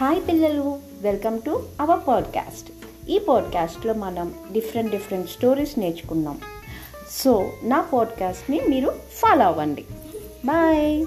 Hi పిల్లలు welcome to our podcast. ఈ పాడ్కాస్ట్లో మనం డిఫరెంట్ డిఫరెంట్ స్టోరీస్ నేర్చుకున్నాం. సో నా పాడ్కాస్ట్ని మీరు ఫాలో అవ్వండి. బాయ్!